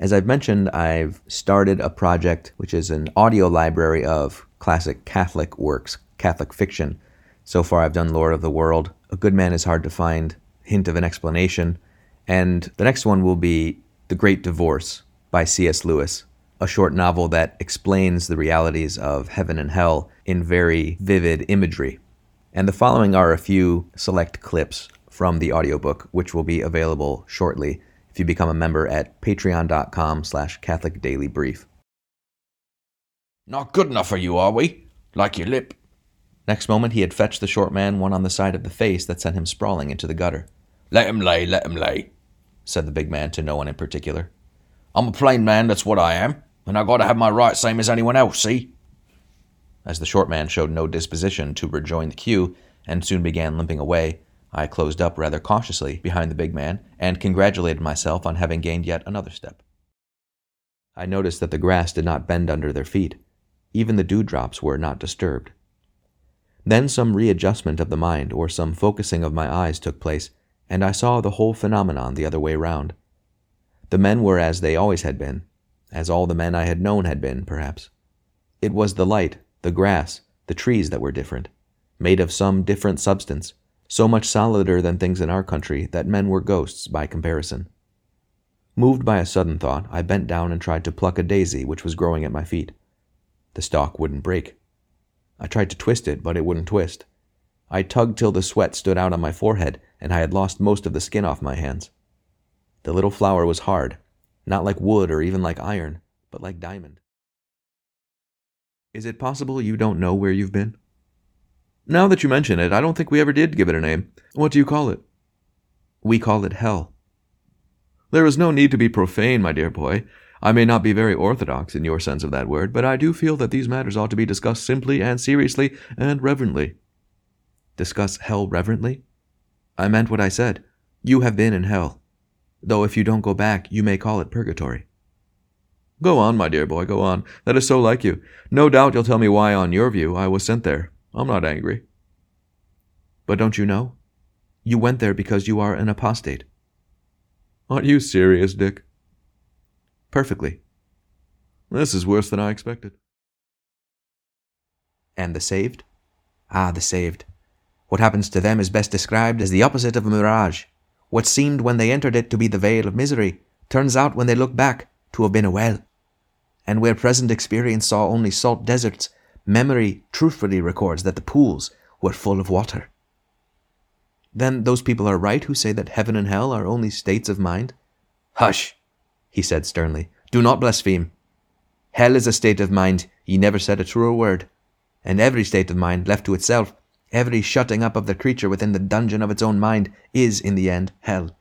As I've mentioned, I've started a project which is an audio library of classic Catholic works, Catholic fiction. So far, I've done Lord of the World, A Good Man is Hard to Find, Hint of an Explanation, and the next one will be The Great Divorce by C.S. Lewis, a short novel that explains the realities of heaven and hell in very vivid imagery. And the following are a few select clips from the audiobook, which will be available shortly if you become a member at patreon.com slash Catholic Daily Brief. Not good enough for you, are we? Like your lip. Next moment, he had fetched the short man one on the side of the face that sent him sprawling into the gutter. Let him lay, let him lay, said the big man to no one in particular. I'm a plain man, that's what I am, and I gotta have my rights same as anyone else, see? As the short man showed no disposition to rejoin the queue and soon began limping away, I closed up rather cautiously behind the big man and congratulated myself on having gained yet another step. I noticed that the grass did not bend under their feet. Even the dewdrops were not disturbed. Then some readjustment of the mind or some focusing of my eyes took place, and I saw the whole phenomenon the other way round. The men were as they always had been, as all the men I had known had been, perhaps. It was the light, the grass, the trees that were different, made of some different substance, so much solider than things in our country that men were ghosts by comparison. Moved by a sudden thought, I bent down and tried to pluck a daisy which was growing at my feet. The stalk wouldn't break. I tried to twist it, but it wouldn't twist. I tugged till the sweat stood out on my forehead and I had lost most of the skin off my hands. The little flower was hard, not like wood or even like iron, but like diamond. Is it possible you don't know where you've been? Now that you mention it, I don't think we ever did give it a name. What do you call it? We call it hell. There is no need to be profane, my dear boy. I may not be very orthodox in your sense of that word, but I do feel that these matters ought to be discussed simply and seriously and reverently. Discuss hell reverently? I meant what I said. You have been in hell. Though if you don't go back, you may call it purgatory. Go on, my dear boy, go on. That is so like you. No doubt you'll tell me why, on your view, I was sent there. I'm not angry. But don't you know? You went there because you are an apostate. Aren't you serious, Dick? Perfectly. This is worse than I expected. And the saved? Ah, the saved. What happens to them is best described as the opposite of a mirage. What seemed when they entered it to be the vale of misery turns out when they look back to have been a well. And where present experience saw only salt deserts, memory truthfully records that the pools were full of water. Then those people are right who say that heaven and hell are only states of mind? Hush, he said sternly. Do not blaspheme. Hell is a state of mind, ye never said a truer word. And every state of mind left to itself, every shutting up of the creature within the dungeon of its own mind, is, in the end, hell.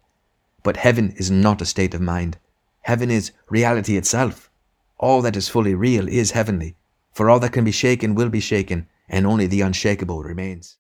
But heaven is not a state of mind. Heaven is reality itself. All that is fully real is heavenly, for all that can be shaken will be shaken, and only the unshakable remains.